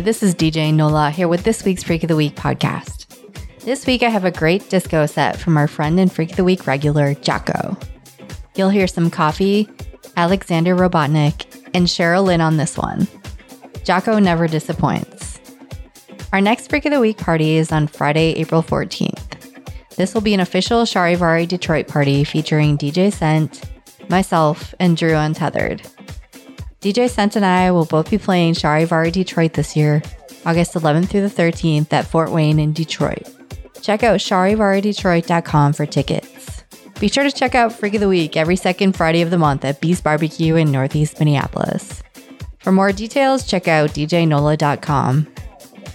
This is DJ Nola here with this week's Freak of the Week podcast. This week I have a great disco set from our friend and Freak of the Week regular, Jocko. You'll hear some coffee, Alexander Robotnick, and Cheryl Lynn on this one. Jocko never disappoints. Our next Freak of the Week party is on Friday, April 14th. This will be an official Charivari Detroit party featuring DJ Cent, myself, and Drew Untethered. DJ Cent and I will both be playing Charivari Detroit this year, August 11th through the 13th at Fort Wayne in Detroit. Check out charivaridetroit.com for tickets. Be sure to check out Freak of the Week every second Friday of the month at Beast Barbecue in Northeast Minneapolis. For more details, check out djnola.com.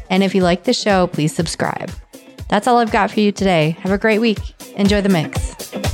And if you like the show, please subscribe. That's all I've got for you today. Have a great week. Enjoy the mix.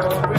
Oh,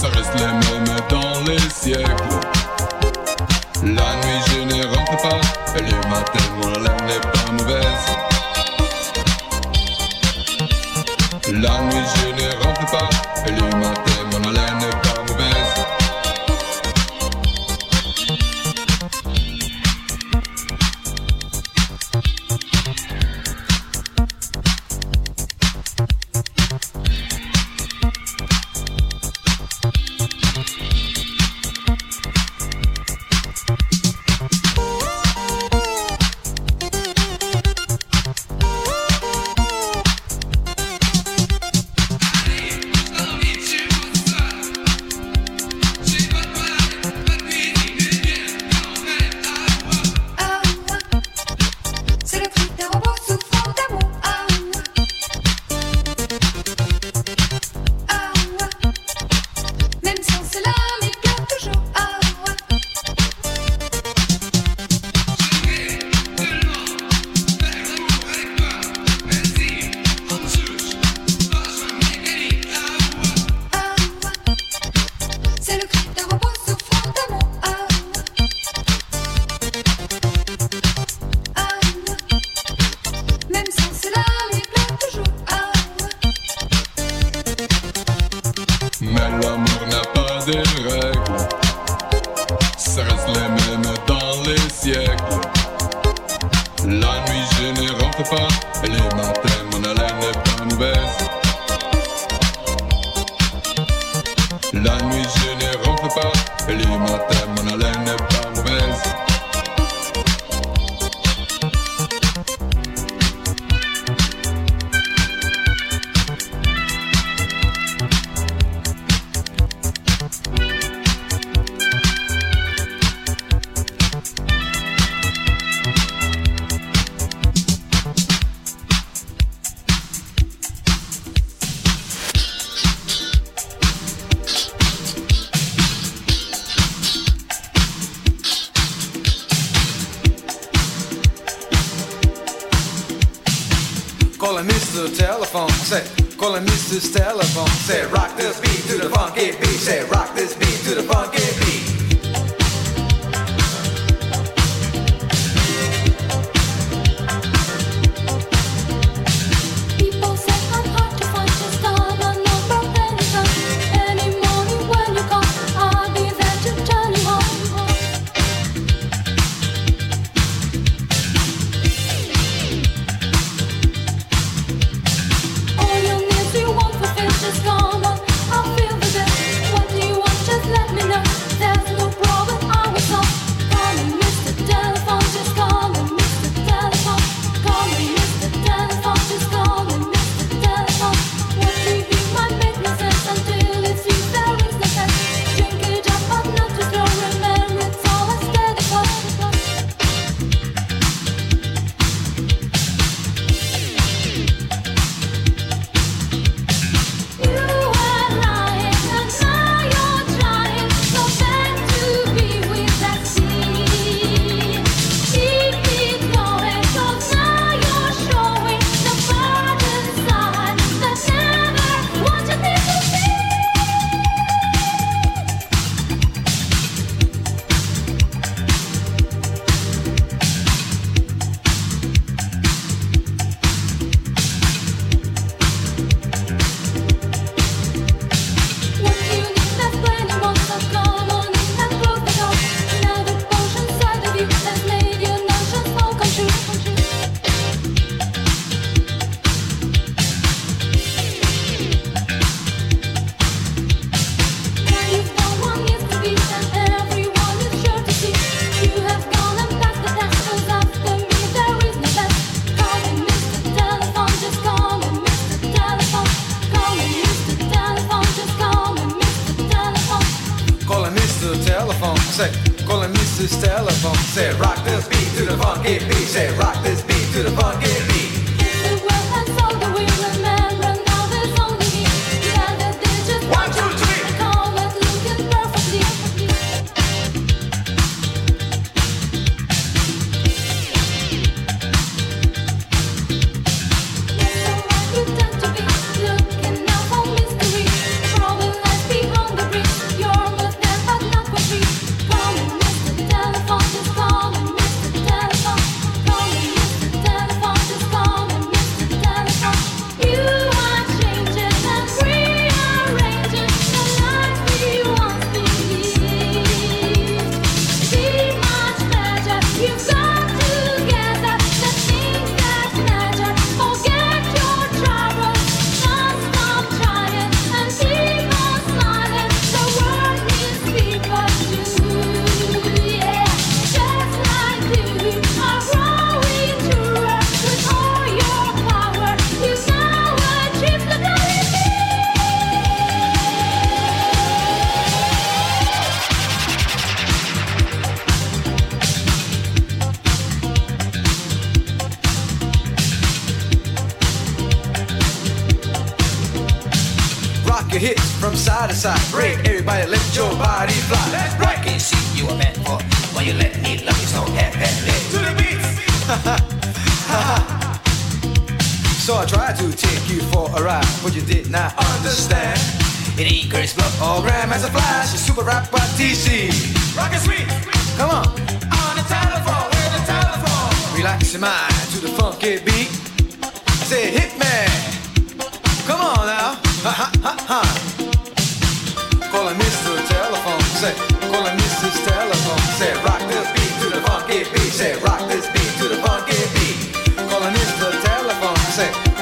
ça reste les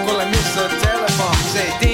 say, calling Mr. Telephone, say,